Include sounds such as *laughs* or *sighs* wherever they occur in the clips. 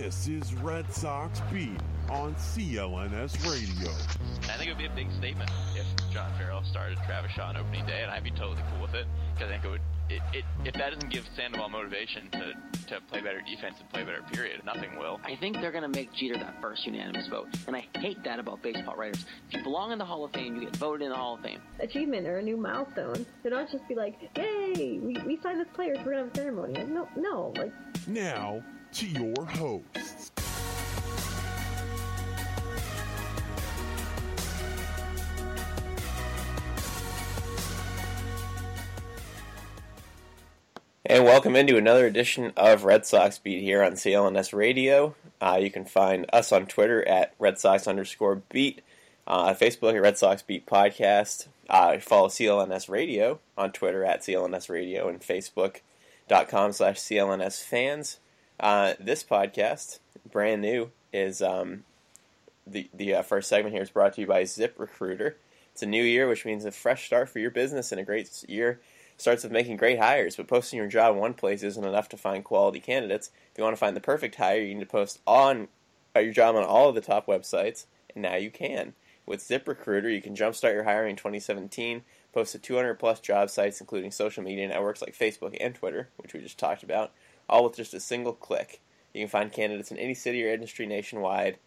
This is Red Sox Beat on CLNS Radio. I think it would be a big statement if John Farrell started Travis Shaw on opening day, and I'd be totally cool with it because I think it would. It, it, if that doesn't give Sandoval motivation to, to play better defense and play better, period, nothing will. I think they're going to make Jeter that first unanimous vote, and I hate that about baseball writers. If you belong in the Hall of Fame, you get voted in the Hall of Fame. achievement or a new milestone. To not just be like, "Yay, we, we signed this player, so we're gonna have a ceremony." Like, no, no, like Now to your hosts. And welcome into another edition of Red Sox Beat here on CLNS Radio. Uh, you can find us on Twitter at Red Sox underscore beat, uh, Facebook at Red Sox Beat Podcast. Uh, follow CLNS Radio on Twitter at CLNS Radio and Facebook.com slash CLNS fans. Uh, this podcast, brand new, is um, the, the uh, first segment here is brought to you by Zip Recruiter. It's a new year, which means a fresh start for your business and a great year starts with making great hires, but posting your job in one place isn't enough to find quality candidates. If you want to find the perfect hire, you need to post on uh, your job on all of the top websites, and now you can. With ZipRecruiter, you can jumpstart your hiring in 2017, post to 200 plus job sites, including social media networks like Facebook and Twitter, which we just talked about, all with just a single click. You can find candidates in any city or industry nationwide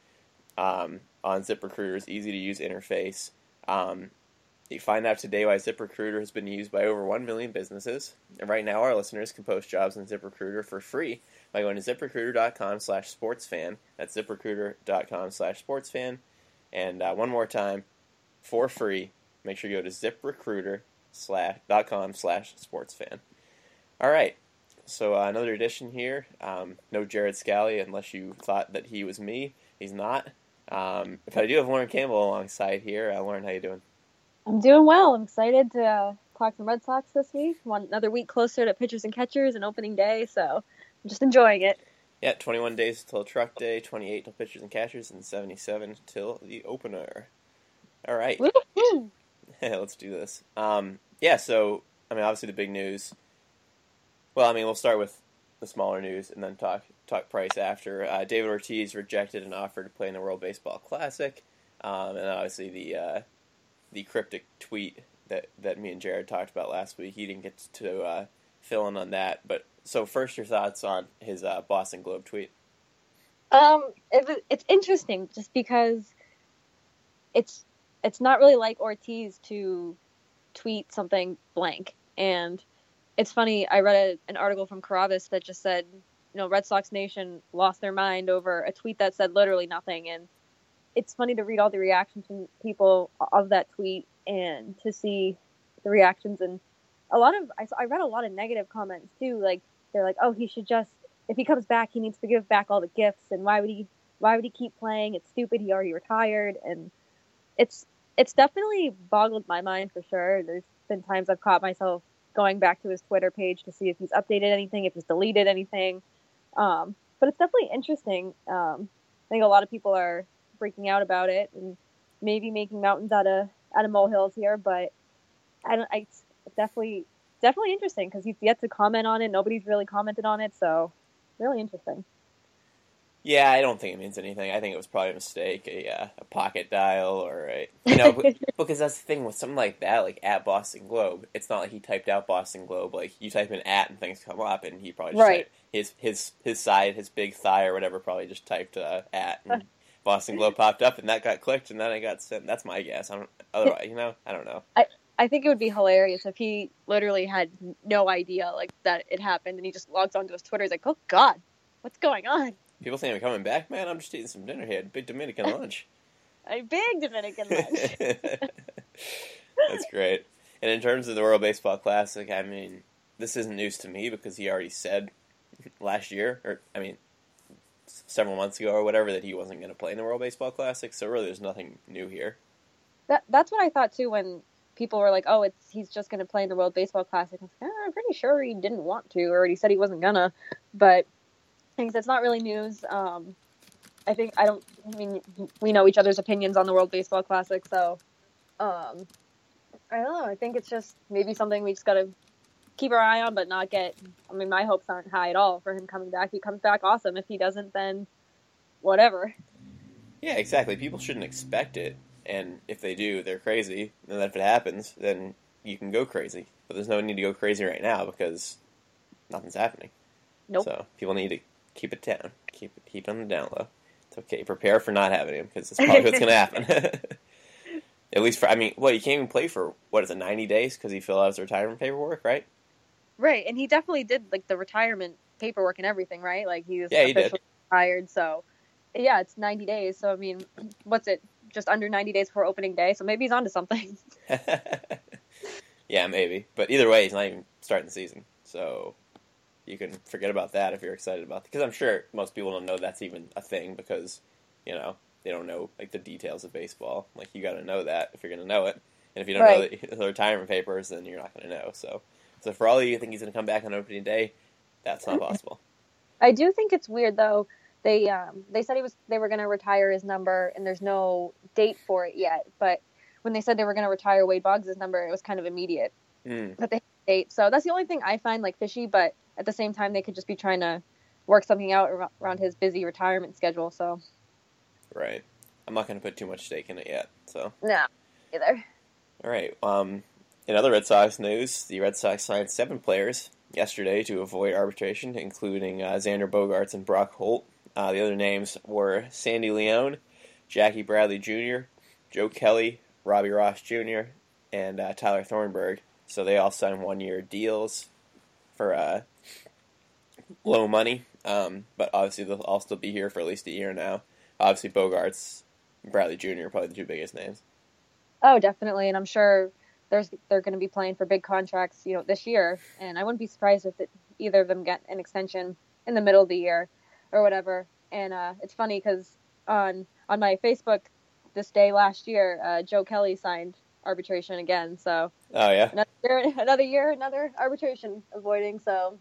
um, on ZipRecruiter's easy to use interface. Um, you find out today why ZipRecruiter has been used by over 1 million businesses. And right now, our listeners can post jobs in ZipRecruiter for free by going to ziprecruiter.com slash sportsfan. That's ziprecruiter.com slash sportsfan. And uh, one more time, for free, make sure you go to ziprecruiter.com slash sportsfan. All right, so uh, another edition here. Um, no Jared Scally, unless you thought that he was me. He's not. Um, but I do have Lauren Campbell alongside here. Uh, Lauren, how you doing? I'm doing well. I'm excited to uh, talk some Red Sox this week. One another week closer to pitchers and catchers and opening day, so I'm just enjoying it. Yeah, 21 days till truck day, 28 till pitchers and catchers, and 77 till the opener. All right. *laughs* Let's do this. Um, yeah, so, I mean, obviously the big news. Well, I mean, we'll start with the smaller news and then talk talk price after. Uh, David Ortiz rejected an offer to play in the World Baseball Classic, um, and obviously the uh, the cryptic tweet that, that me and Jared talked about last week. He didn't get to uh, fill in on that. But so first, your thoughts on his uh, Boston Globe tweet? Um, it, it's interesting just because it's it's not really like Ortiz to tweet something blank, and it's funny. I read a, an article from Carrabis that just said, you know, Red Sox Nation lost their mind over a tweet that said literally nothing, and it's funny to read all the reactions from people of that tweet and to see the reactions. And a lot of I, I read a lot of negative comments too. Like they're like oh he should just if he comes back he needs to give back all the gifts. And why would he why would he keep playing? It's stupid. He already retired. And it's it's definitely boggled my mind for sure. There's been times i've caught myself going back to his twitter page to see if he's updated anything if he's deleted anything. Um, but it's definitely interesting. Um, i think a lot of people are freaking out about it and maybe making mountains out of out of molehills here but i don't I, definitely definitely interesting because he's yet to comment on it. Nobody's really commented on it so really interesting. Yeah, I don't think it means anything. I think it was probably a mistake, a, uh, a pocket dial, or a you know, *laughs* because that's the thing with something like that, like at Boston Globe. It's not like he typed out Boston Globe. Like you type in at and things come up, and he probably just Right. typed his his his side, his big thigh or whatever, probably just typed uh, at and *laughs* Boston Globe popped up, and that got clicked, and then it got sent. That's my guess. I don't. Otherwise, you know, I don't know. I think it would be hilarious if he literally had no idea like that it happened, and he just logs onto his Twitter. He's like, "Oh God, what's going on?" People think I'm coming back, man. I'm just eating some dinner here. Big Dominican lunch. *laughs* A big Dominican lunch. *laughs* *laughs* That's great. And in terms of the World Baseball Classic, I mean, this isn't news to me because he already said last year, or I mean, several months ago or whatever, that he wasn't going to play in the World Baseball Classic. So really, there's nothing new here. that that's what I thought too when people were like, "Oh, it's he's just going to play in the World Baseball Classic." I was like, "Ah, I'm pretty sure he didn't want to, or he said he wasn't gonna. But I think that's not really news. Um, I think I don't. I mean, we know each other's opinions on the World Baseball Classic, so um, I don't know. I think it's just maybe something we just got to keep our eye on, but not get. I mean, my hopes aren't high at all for him coming back. He comes back, awesome. If he doesn't, then whatever. Yeah, exactly. People shouldn't expect it, and if they do, they're crazy. And then if it happens, then you can go crazy. But there's no need to go crazy right now because nothing's happening. Nope. So people need to keep it down, keep it keep it on the down low. It's okay. Prepare for not having him because it's probably what's going *laughs* to happen. *laughs* At least for I mean, well, you can't even play for what is it, ninety days because he filled out his retirement paperwork, right? Right, and he definitely did like the retirement paperwork and everything, right? Like he was Yeah, he did. retired, so yeah, it's 90 days. So I mean, what's it? Just under 90 days before opening day. So maybe he's onto something. *laughs* yeah, maybe. But either way, he's not even starting the season, so you can forget about that if you're excited about. Because I'm sure most people don't know that's even a thing because you know they don't know like the details of baseball. Like you got to know that if you're going to know it, and if you don't Right. know the, *laughs* the retirement papers, then you're not going to know. So, so for all of you who think he's going to come back on opening day, that's not possible. *laughs* I do think it's weird though. They um they said he was they were going to retire his number, and there's no date for it yet. But when they said they were going to retire Wade Boggs' number, it was kind of immediate. But they had a date, so that's the only thing I find like fishy. But at the same time, they could just be trying to work something out around his busy retirement schedule. So Right. I'm not going to put too much stake in it yet. So. no, either. All right. Um, in other Red Sox news, the Red Sox signed seven players yesterday to avoid arbitration, including uh, Xander Bogaerts and Brock Holt. Uh, the other names were Sandy Leon, Jackie Bradley Jr., Joe Kelly, Robbie Ross Jr., and uh, Tyler Thornburg. So they all signed one-year deals for uh, low money, um, but obviously they'll all still be here for at least a year now. Obviously, Bogaerts, and Bradley Jr. are probably the two biggest names. Oh, definitely, and I'm sure there's they're going to be playing for big contracts, you know, this year, and I wouldn't be surprised if it, either of them get an extension in the middle of the year or whatever. And uh, it's funny because on on my Facebook this day last year, uh, Joe Kelly signed arbitration again, so Oh yeah. another year, another year, another arbitration avoiding. So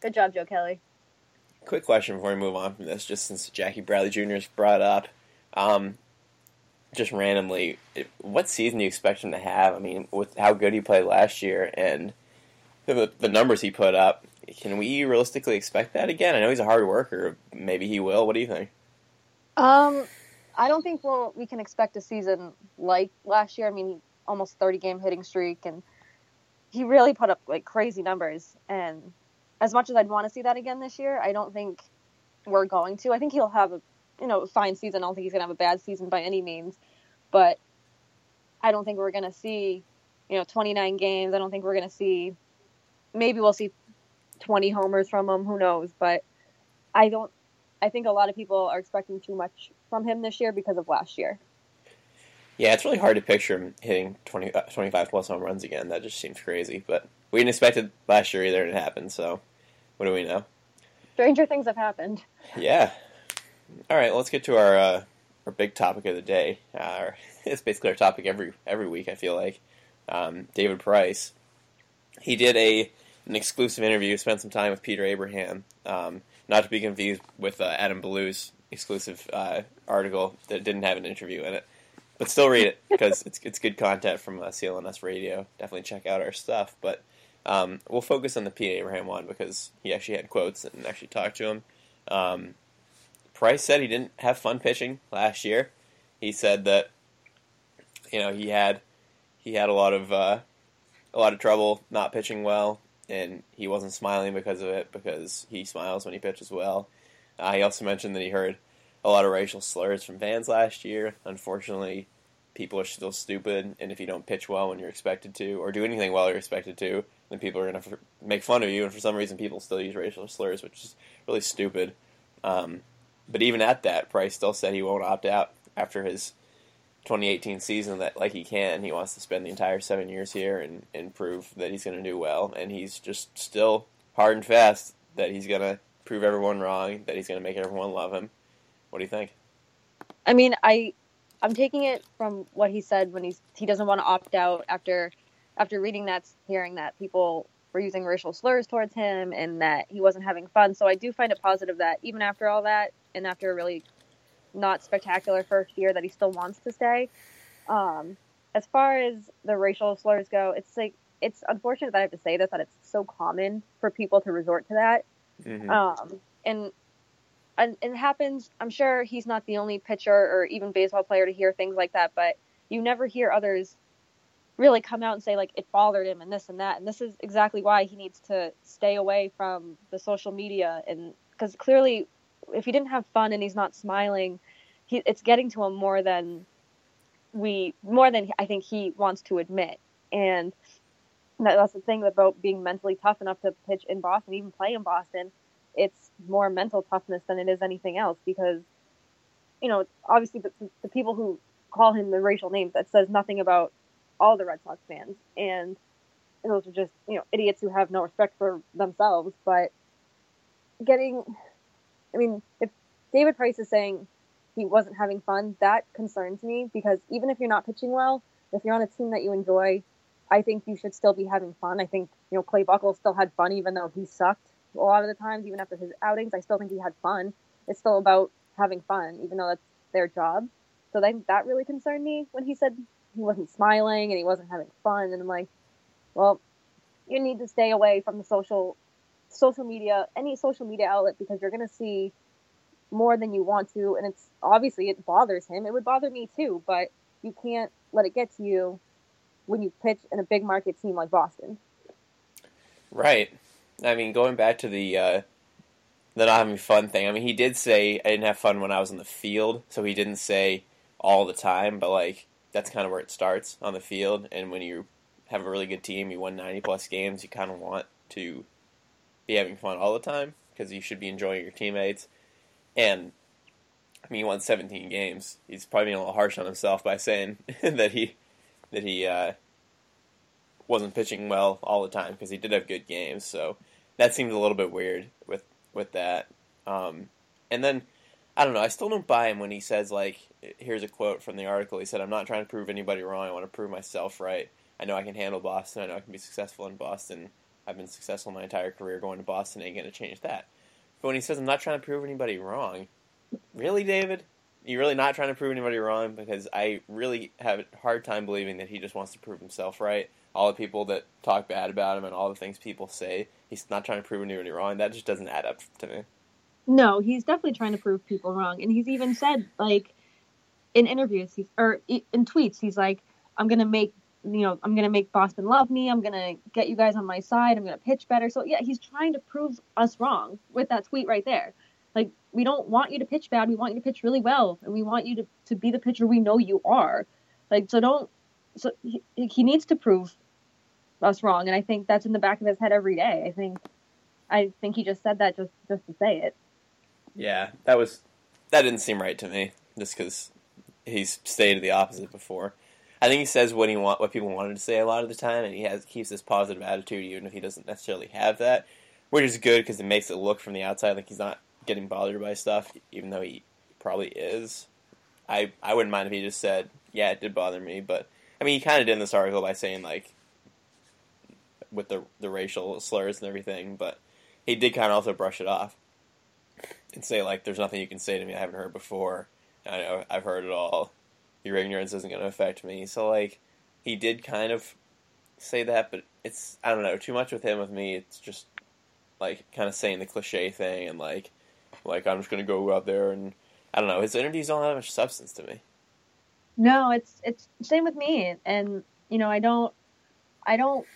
good job, Joe Kelly. Quick question before we move on from this, just since Jackie Bradley Jr. is brought up. Um, just randomly, what season do you expect him to have? I mean, with how good he played last year and the, the numbers he put up, can we realistically expect that again? I know he's a hard worker. Maybe he will. What do you think? Um, I don't think we'll we can expect a season like last year. I mean, almost thirty game hitting streak, and he really put up like crazy numbers. And as much as I'd want to see that again this year, I don't think we're going to. I think he'll have a you know fine season. I don't think he's gonna have a bad season by any means, but I don't think we're gonna see you know twenty nine games. I don't think we're gonna see. Maybe we'll see twenty homers from him. Who knows? But I don't. I think a lot of people are expecting too much from him this year because of last year. Yeah, it's really hard to picture him hitting 20, uh, 25 plus home runs again. That just seems crazy. But we didn't expect it last year either, and it happened. So, what do we know? Stranger things have happened. Yeah. All right, let's get to our uh, our big topic of the day. Uh, *laughs* it's basically our topic every every week. I feel like um, David Price. He did a an exclusive interview. Spent some time with Peter Abraham. Um, not to be confused with uh, Adam Blue's exclusive uh, article that didn't have an interview in it. But still read it because it's it's good content from uh, CLNS Radio. Definitely check out our stuff. But Um, we'll focus on the Pete Abraham one because he actually had quotes and actually talked to him. Um, Price said he didn't have fun pitching last year. He said that you know he had he had a lot of uh, a lot of trouble not pitching well, and he wasn't smiling because of it because he smiles when he pitches well. Uh, he also mentioned that he heard a lot of racial slurs from fans last year. Unfortunately, people are still stupid, and if you don't pitch well when you're expected to, or do anything well you're expected to, then people are going to make fun of you. And for some reason, people still use racial slurs, which is really stupid. Um, but even at that, Price still said he won't opt out after his 2018 season. That like he can, he wants to spend the entire seven years here and, and prove that he's going to do well. And he's just still hard and fast that he's going to prove everyone wrong, that he's going to make everyone love him. What do you think? I mean, I I'm taking it from what he said when he's he doesn't want to opt out after after reading that, hearing that people were using racial slurs towards him and that he wasn't having fun. So I do find it positive that even after all that and after a really not spectacular first year, that he still wants to stay. Um, as far as the racial slurs go, it's like it's unfortunate that I have to say this that it's so common for people to resort to that. Mm-hmm. Um, and and it happens. I'm sure he's not the only pitcher or even baseball player to hear things like that, but you never hear others really come out and say like it bothered him and this and that. And this is exactly why he needs to stay away from the social media and because clearly, if he didn't have fun and he's not smiling, he it's getting to him more than we more than I think he wants to admit. And that, that's the thing about being mentally tough enough to pitch in Boston, even play in Boston. It's more mental toughness than it is anything else because, you know, obviously the, the people who call him the racial names that says nothing about all the Red Sox fans, and those are just you know idiots who have no respect for themselves. But getting, I mean, if David Price is saying he wasn't having fun, that concerns me because even if you're not pitching well, if you're on a team that you enjoy, I think you should still be having fun. I think you know Clay Buchholz still had fun even though he sucked a lot of the times. Even after his outings, I still think he had fun. It's still about having fun, even though that's their job. So that that really concerned me when he said he wasn't smiling and he wasn't having fun. And I'm like, well, you need to stay away from the social social media, any social media outlet, because you're gonna see more than you want to, and it's obviously it bothers him. It would bother me too, but you can't let it get to you when you pitch in a big market team like Boston. Right. I mean, going back to the uh, the not having fun thing. I mean, he did say I didn't have fun when I was in the field, so he didn't say all the time, but like that's kind of where it starts on the field. And when you have a really good team, you won 90 plus games, you kind of want to be having fun all the time because you should be enjoying your teammates. And I mean, he won 17 games. He's probably being a little harsh on himself by saying *laughs* that he that he uh, wasn't pitching well all the time because he did have good games. So that seems a little bit weird with with that. Um, and then I don't know. I still don't buy him when he says like, here's a quote from the article. He said, "I'm not trying to prove anybody wrong. I want to prove myself right. I know I can handle Boston. I know I can be successful in Boston. I've been successful my entire career. Going to Boston ain't going to change that." But when he says, "I'm not trying to prove anybody wrong," really, David? You're really not trying to prove anybody wrong because I really have a hard time believing that he just wants to prove himself right. All the people that talk bad about him and all the things people say, he's not trying to prove anybody wrong. That just doesn't add up to me. No, he's definitely trying to prove people wrong, and he's even said like in interviews, he's or in tweets, he's like, "I'm gonna make you know, I'm gonna make Boston love me. I'm gonna get you guys on my side. I'm gonna pitch better." So yeah, he's trying to prove us wrong with that tweet right there. Like we don't want you to pitch bad. We want you to pitch really well, and we want you to to be the pitcher we know you are. Like so, don't. So he, he needs to prove us wrong, and I think that's in the back of his head every day. I think, I think he just said that just just to say it. Yeah, that was that didn't seem right to me. Just because he's stated the opposite before. I think he says what he want, what people wanted to say a lot of the time, and he has keeps this positive attitude even if he doesn't necessarily have that, which is good because it makes it look from the outside like he's not getting bothered by stuff, even though he probably is. I I wouldn't mind if he just said, "Yeah, it did bother me," but I mean, he kind of did in this article by saying like with the the racial slurs and everything, but he did kind of also brush it off and say like, "There's nothing you can say to me I haven't heard before. I know I've heard it all. Your ignorance isn't going to affect me." So like, he did kind of say that, but it's I don't know too much with him. With me, it's just like kind of saying the cliche thing and like like I'm just gonna go out there and I don't know. His interviews don't have much substance to me. No, it's it's same with me, and you know I don't I don't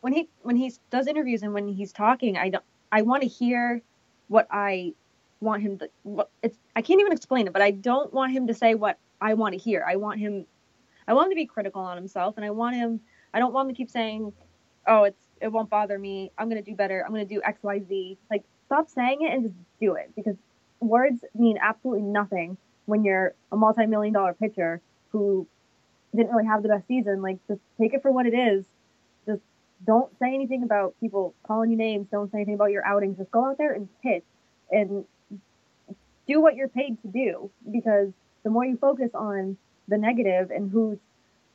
when he when he does interviews and when he's talking I don't I want to hear what I want him to what it's I can't even explain it, but I don't want him to say what I want to hear. I want him I want him to be critical on himself and I want him I don't want him to keep saying, "Oh, it's it won't bother me. I'm to do better. I'm to do XYZ." Like stop saying it and just do it because words mean absolutely nothing when you're a multi-million dollar pitcher who didn't really have the best season. Like just take it for what it is. Just don't say anything about people calling you names. Don't say anything about your outings. Just go out there and pitch and do what you're paid to do because the more you focus on the negative and who's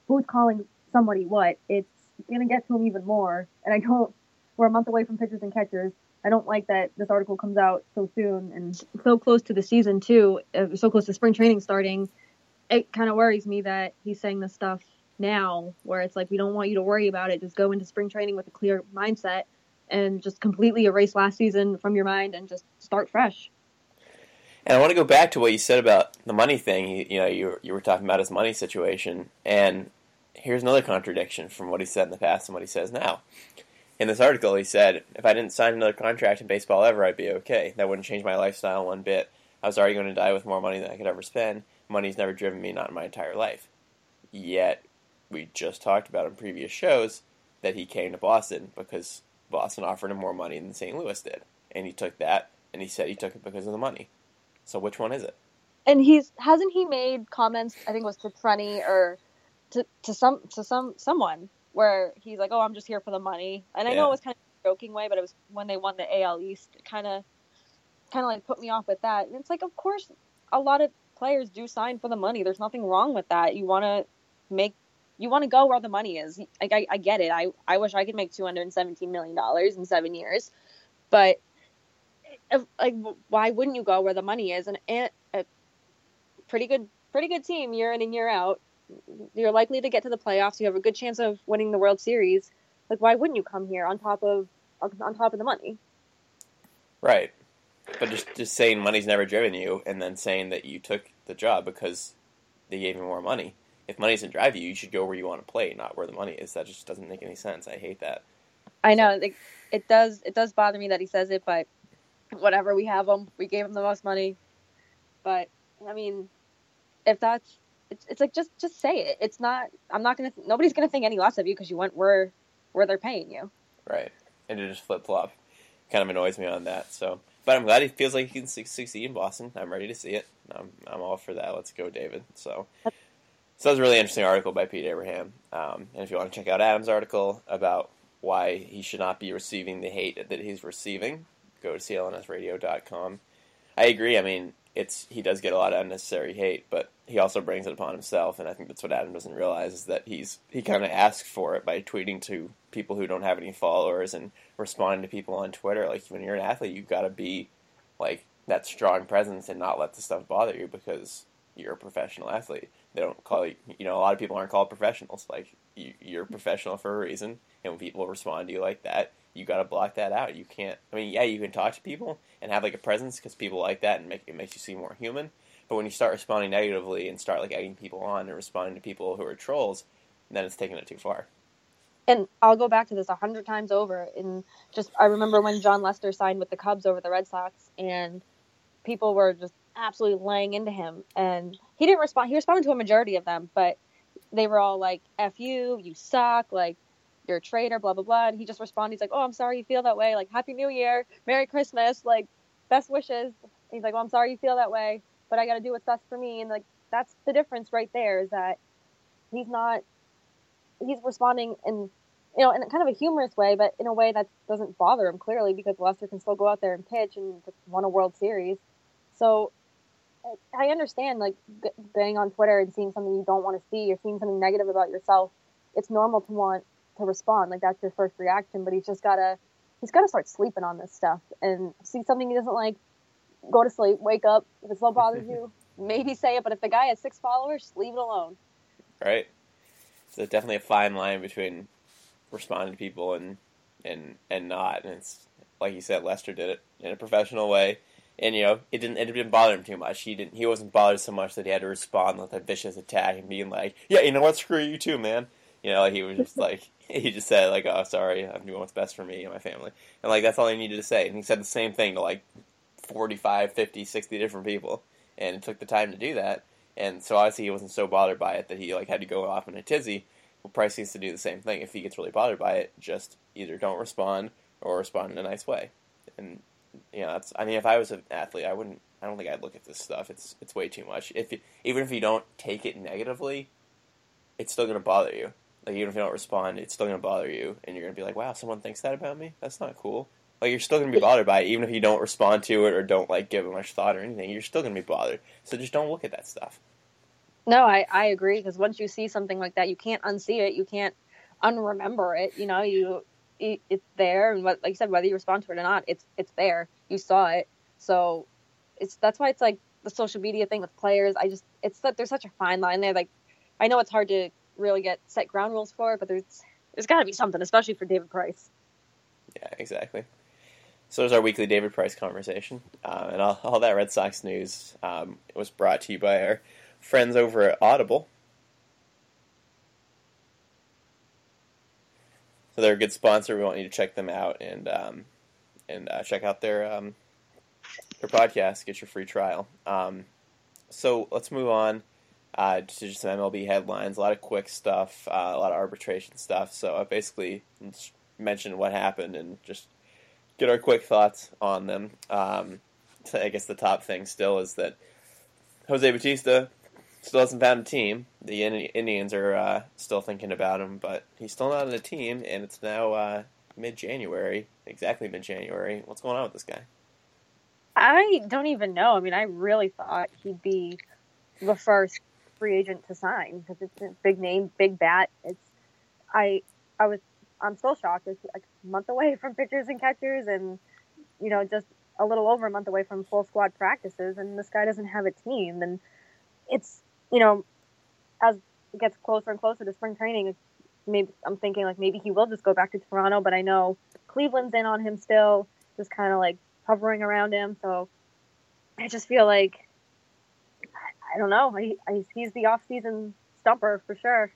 who's calling somebody what, it's gonna get to them even more. And I don't. We're a month away from pitchers and catchers. I don't like that this article comes out so soon and so close to the season too, uh, so close to spring training starting. It kind of worries me that he's saying this stuff now, where it's like we don't want you to worry about it. Just go into spring training with a clear mindset and just completely erase last season from your mind and just start fresh. And I want to go back to what you said about the money thing. You, you know, you you were talking about his money situation, and here's another contradiction from what he said in the past and what he says now. In this article, he said, "If I didn't sign another contract in baseball ever, I'd be okay. That wouldn't change my lifestyle one bit. I was already going to die with more money than I could ever spend. Money's never driven me, not in my entire life. Yet, we just talked about in previous shows that he came to Boston because Boston offered him more money than St. Louis did, and he took that, and he said he took it because of the money. So which one is it? And he's hasn't he made comments? I think it was to Trenni or to to some to some someone where he's like, "Oh, I'm just here for the money." And I know it was kind of a joking way, but it was when they won the AL East, kind of kind of like put me off with that. And it's like, of course, a lot of players do sign for the money. There's nothing wrong with that. You want to make you want to go where the money is. Like I, I get it. I I wish I could make 217 million dollars in seven years, but eh, if, like, why wouldn't you go where the money is? And, and a pretty good pretty good team year in and year out. You're likely to get to the playoffs. You have a good chance of winning the World Series. Like, why wouldn't you come here on top of on top of the money? Right. But just just saying money's never driven you, and then saying that you took the job because they gave you more money. If money doesn't drive you, you should go where you want to play, not where the money is. That just doesn't make any sense. I hate that. I know like, it does. It does bother me that he says it, but whatever. We have him. We gave him the most money. But I mean, if that's it's, it's like just just say it. It's not. I'm not gonna. Nobody's gonna think any less of you because you went where where they're paying you. Right. And to just flip flop kind of annoys me on that. So, but I'm glad he feels like he can succeed in Boston. I'm ready to see it. I'm I'm all for that. Let's go, David. So. So that was a really interesting article by Pete Abraham. Um, and if you want to check out Adam's article about why he should not be receiving the hate that he's receiving, go to clnsradio.com. I agree. I mean, it's he does get a lot of unnecessary hate, but he also brings it upon himself, and I think that's what Adam doesn't realize is that he's he kind of asks for it by tweeting to people who don't have any followers and responding to people on Twitter. Like when you're an athlete, you've got to be like that strong presence and not let the stuff bother you because you're a professional athlete. They don't call you, you know, a lot of people aren't called professionals. Like you, you're professional for a reason, and when people respond to you like that, you got to block that out. You can't. I mean, yeah, you can talk to people and have like a presence because people like that and make it makes you seem more human. But when you start responding negatively and start like egging people on and responding to people who are trolls, then it's taking it too far. And I'll go back to this a hundred times over. And just I remember when Jon Lester signed with the Cubs over the Red Sox, and people were just absolutely laying into him, and he didn't respond. He responded to a majority of them, but they were all like, "F you, you suck," like you're a traitor, blah blah blah. And he just responded. He's like, "Oh, I'm sorry you feel that way. Like Happy New Year, Merry Christmas, like best wishes." He's like, "Well, I'm sorry you feel that way, but I got to do what's best for me." And like that's the difference right there is that he's not he's responding in you know in kind of a humorous way, but in a way that doesn't bother him clearly because Lester can still go out there and pitch and won a World Series. So I understand like getting on Twitter and seeing something you don't want to see or seeing something negative about yourself. It's normal to want to respond like that's your first reaction, but he's just gotta he's gotta start sleeping on this stuff and see something he doesn't like. Go to sleep, wake up. If it still bothers you, *laughs* maybe say it. But if the guy has six followers, just leave it alone. right? So there's definitely a fine line between responding to people and and and not. And it's like you said, Lester did it in a professional way, and you know it didn't it didn't bother him too much. He didn't he wasn't bothered so much that he had to respond with a vicious attack and being like, yeah, you know what, screw you too, man. You know, he was just like *laughs* he just said like, oh, sorry, I'm doing what's best for me and my family, and like that's all he needed to say. And he said the same thing to like 45, 50, 60 different people, and it took the time to do that. And so obviously he wasn't so bothered by it that he like had to go off in a tizzy. Well, Price needs to do the same thing. If he gets really bothered by it, just either don't respond or respond in a nice way. And you know, that's. I mean, if I was an athlete, I wouldn't. I don't think I'd look at this stuff. It's it's way too much. If you, even if you don't take it negatively, it's still gonna bother you. Like even if you don't respond, it's still gonna bother you, and you're gonna be like, "Wow, someone thinks that about me. That's not cool." Like you're still gonna be bothered by it, even if you don't respond to it or don't like give it much thought or anything. You're still gonna be bothered. So just don't look at that stuff. No, I, I agree because once you see something like that, you can't unsee it. You can't unremember it. You know, you it, it's there, and what, like you said, whether you respond to it or not, it's it's there. You saw it, so it's that's why it's like the social media thing with players. I just it's that there's such a fine line there. Like I know it's hard to really get set ground rules for but there's there's got to be something, especially for David Price. Yeah, exactly. So there's our weekly David Price conversation, uh, and all, all, that Red Sox news um, was brought to you by our friends over at Audible. So they're a good sponsor. We want you to check them out and um, and uh, check out their um, their podcast. Get your free trial. Um, so let's move on uh, just some MLB headlines. A lot of quick stuff, uh, a lot of arbitration stuff. So I basically mentioned what happened and just get our quick thoughts on them. Um, so I guess the top thing still is that Jose Bautista still hasn't found a team. The Indians are uh, still thinking about him, but he's still not on a team, and it's now uh, mid January, exactly mid January. What's going on with this guy? I don't even know. I mean, I really thought he'd be the first free agent to sign because it's a big name, big bat. It's I I was I'm still shocked. It's like a month away *laughs* from pitchers and catchers, and you know, just a little over a month away from full squad practices, and this guy doesn't have a team. And it's you know, as it gets closer and closer to spring training, maybe I'm thinking like maybe he will just go back to Toronto, but I know Cleveland's in on him still, just kind of like hovering around him. So I just feel like I, don't know. I, he's the off-season stumper for sure.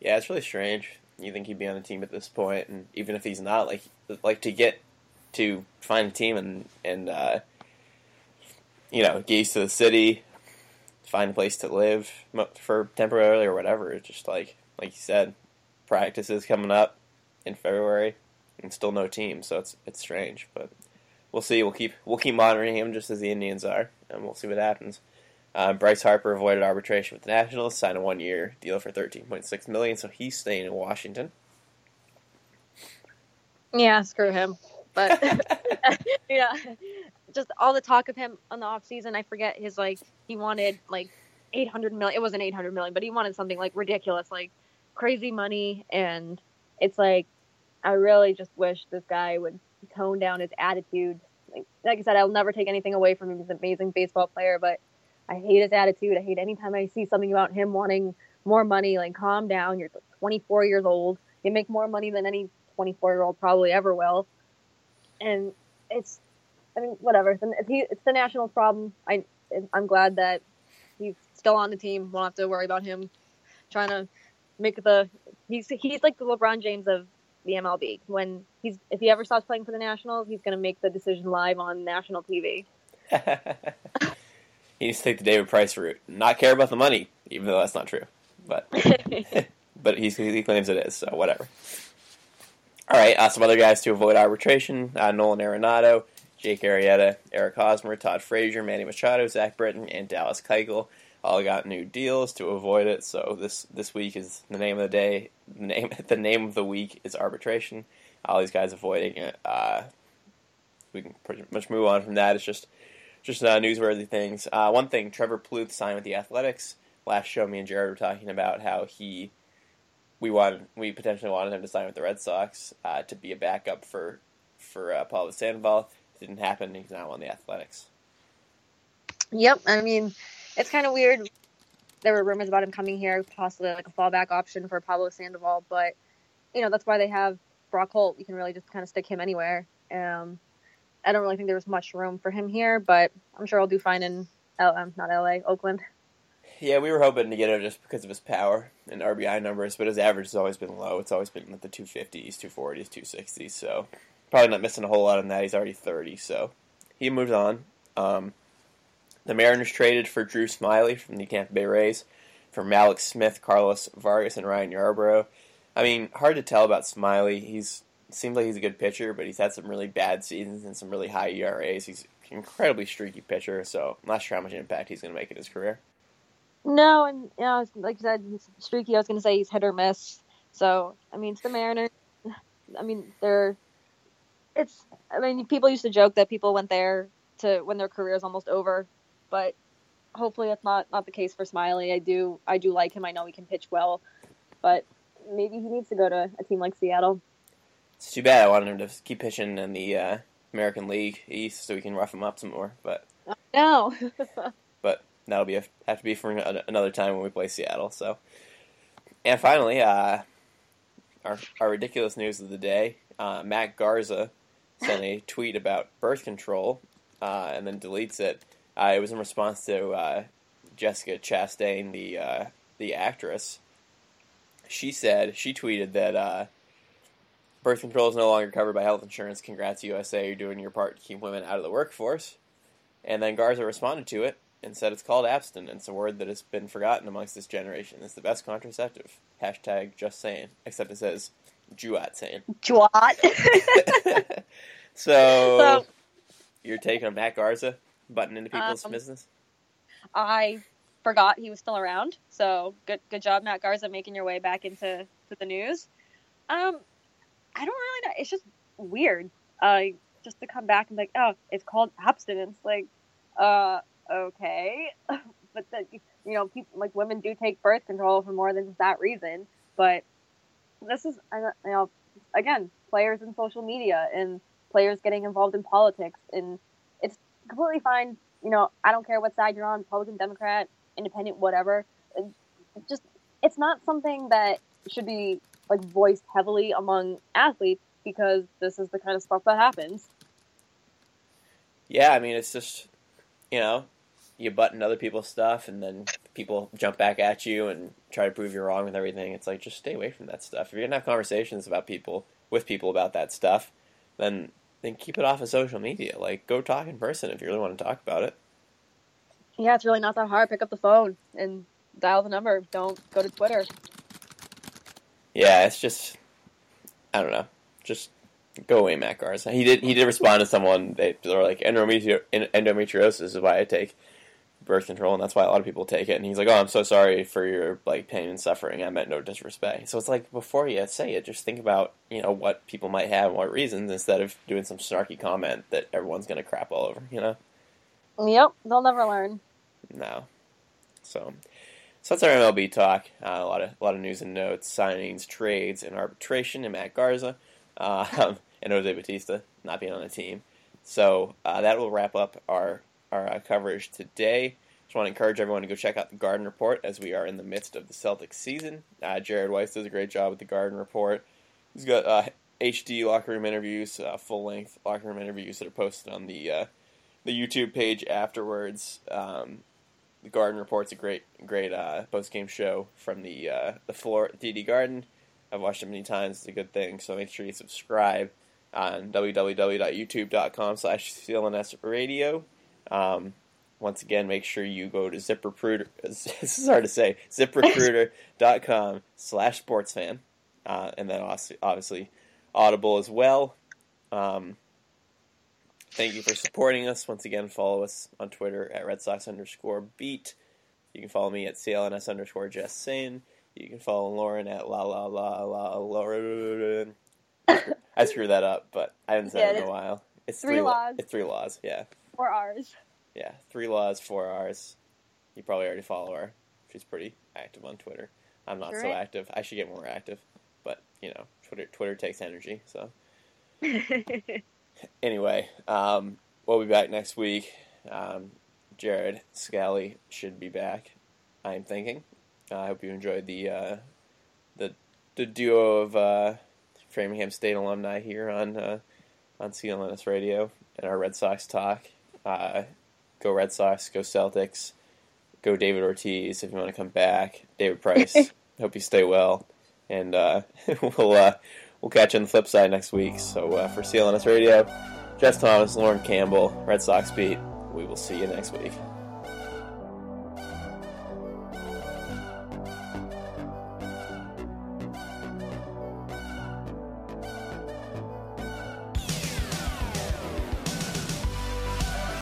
Yeah, it's really strange. You think he'd be on the team at this point, and even if he's not, like like to get to find a team and and uh, you know get used to the city, find a place to live for temporarily or whatever. It's just like like you said, practices coming up in February and still no team, so it's it's strange, but we'll see. We'll keep we'll keep monitoring him just as the Indians are, and we'll see what happens. Uh, Bryce Harper avoided arbitration with the Nationals, signed a one-year deal for thirteen point six million, so he's staying in Washington. Yeah, screw him. But *laughs* *laughs* yeah, just all the talk of him on the off season. I forget his like he wanted like 800 million. It wasn't 800 million, but he wanted something like ridiculous, like crazy money. And it's like I really just wish this guy would tone down his attitude. Like, like I said, I'll never take anything away from him. He's an amazing baseball player, but I hate his attitude. I hate anytime I see something about him wanting more money. Like, calm down. You're 24 years old. You make more money than any 24 year old probably ever will. And it's I mean, whatever. It's the Nationals' problem. I I'm glad that he's still on the team. Won't have to worry about him trying to make the. He's he's like the LeBron James of the MLB. When he's if he ever stops playing for the Nationals, he's going to make the decision live on national TV. *laughs* he needs to take the David Price route, not care about the money, even though that's not true. But *laughs* but he he claims it is, so whatever. All right, uh, some other guys to avoid arbitration: uh, Nolan Arenado Jake Arrieta, Eric Hosmer, Todd Frazier, Manny Machado, Zach Britton, and Dallas Keuchel all got new deals to avoid it. So this this week is the name of the day. The name *laughs* the name of the week is arbitration. All these guys avoiding it. Uh, we can pretty much move on from that. It's just just uh, newsworthy things. Uh, one thing: Trevor Plouffe signed with the Athletics. Last show, me and Jared were talking about how he we wanted we potentially wanted him to sign with the Red Sox uh, to be a backup for for uh, Sandoval didn't happen. He's now on the Athletics. Yep, I mean, it's kind of weird. There were rumors about him coming here, possibly like a fallback option for Pablo Sandoval, but you know that's why they have Brock Holt. You can really just kind of stick him anywhere. Um, I don't really think there was much room for him here, but I'm sure he'll do fine in L- um, not LA, Oakland. Yeah, we were hoping to get him just because of his power and RBI numbers, but his average has always been low. It's always been like the 250s, 240s, 260s. So probably not missing a whole lot on that. He's already 30, so he moves on. Um, the Mariners traded for Drew Smyly from the Tampa Bay Rays for Mallex Smith, Carlos Vargas, and Ryan Yarbrough. I mean, hard to tell about Smyly. He's seems like he's a good pitcher, but he's had some really bad seasons and some really high ERAs. He's an incredibly streaky pitcher, so I'm not sure how much impact he's going to make in his career. No, and you know, like you said, streaky. I was going to say he's hit or miss. So I mean, it's the Mariners. *sighs* I mean, they're. It's. I mean, people used to joke that people went there to when their career is almost over, but hopefully that's not not the case for Smyly. I do I do like him. I know he can pitch well, but maybe he needs to go to a team like Seattle. It's too bad. I wanted him to keep pitching in the uh, American League East so we can rough him up some more, but no. *laughs* but that'll be a, have to be for another time when we play Seattle. So, and finally, uh, our our ridiculous news of the day: uh, Matt Garza sent a tweet about birth control uh, and then deletes it. Uh, it was in response to uh, Jessica Chastain, the uh, the actress. She said she tweeted that birth control is no longer covered by health insurance. Congrats, USA! You're doing your part to keep women out of the workforce. And then Garza responded to it and said it's called abstinence, a word that has been forgotten amongst this generation. It's the best contraceptive. Hashtag just saying. Except it says Juat saying. *laughs* Juat. *laughs* so, so, you're taking a Matt Garza button into people's um, business? I forgot he was still around. So good good job, Matt Garza, making your way back into to the news. Um, I don't really know. It's just weird. Uh, just to come back and be like, oh, it's called abstinence. Like, uh, okay, *laughs* but the, you know, people like women do take birth control for more than just that reason. But this is, you know, again, players in social media and players getting involved in politics, and completely fine. You know, I don't care what side you're on, Republican, Democrat, Independent, whatever. It just, it's not something that should be like voiced heavily among athletes because this is the kind of stuff that happens. Yeah, I mean, it's just you know, you button other people's stuff, and then people jump back at you and try to prove you're wrong with everything. It's like just stay away from that stuff. If you're gonna have conversations about people with people about that stuff, then then keep it off of social media. Like, go talk in person if you really want to talk about it. Yeah, it's really not that hard. Pick up the phone and dial the number. Don't go to Twitter. Yeah, it's just I don't know. Just go away, Matt Garza. He did he did respond to someone. They, they were like endometriosis is why I take birth control, and that's why a lot of people take it. And he's like, "Oh, I'm so sorry for your like pain and suffering. I meant no disrespect." So it's like before you say it, just think about you know what people might have and what reasons instead of doing some snarky comment that everyone's gonna crap all over. You know. Yep, they'll never learn. No. So. So that's our MLB talk. Uh, a lot of a lot of news and notes, signings, trades, and arbitration. And Matt Garza uh, *laughs* and Jose Bautista not being on the team. So uh, that will wrap up our our uh, coverage today. Just want to encourage everyone to go check out the Garden Report as we are in the midst of the Celtics season. Uh, Jared Weiss does a great job with the Garden Report. He's got HD uh, locker room interviews, uh, full length locker room interviews that are posted on the uh, the YouTube page afterwards. Um, the Garden Report's a great great post game show from the the floor at TD Garden. I've watched it many times. It's a good thing. So make sure you subscribe on www.youtube.com slash CLNS radio. Um, once again, make sure you go to ZipRecruiter. *laughs* This is hard to say. ZipRecruiter.com *laughs* slash sportsfan. Uh, and then obviously Audible as well. Um, thank you for supporting us. Once again, follow us on Twitter at Red Sox underscore beat. You can follow me at CLNS underscore just saying. You can follow Lauren at la la la la Lauren. *laughs* I screwed that up, but I haven't said yeah, it in a while. It's three, three laws. It's three laws. Yeah. Four R's. Yeah, three laws, four R's. You probably already follow her. She's pretty active on Twitter. I'm not so active. I should get more active, but you know, Twitter Twitter takes energy. So *laughs* anyway, um, we'll be back next week. Um, Jared Scally should be back. I'm thinking. Uh, I hope you enjoyed the uh, the the duo of uh, Framingham State alumni here on uh, on CLNS Radio and our Red Sox talk. Uh, go Red Sox, go Celtics, go David Ortiz if you want to come back. David Price, *laughs* hope you stay well, and uh, *laughs* we'll uh, we'll catch you on the flip side next week. So uh, for CLNS Radio, Jess Thomas, Lauren Campbell, Red Sox beat. We will see you next week.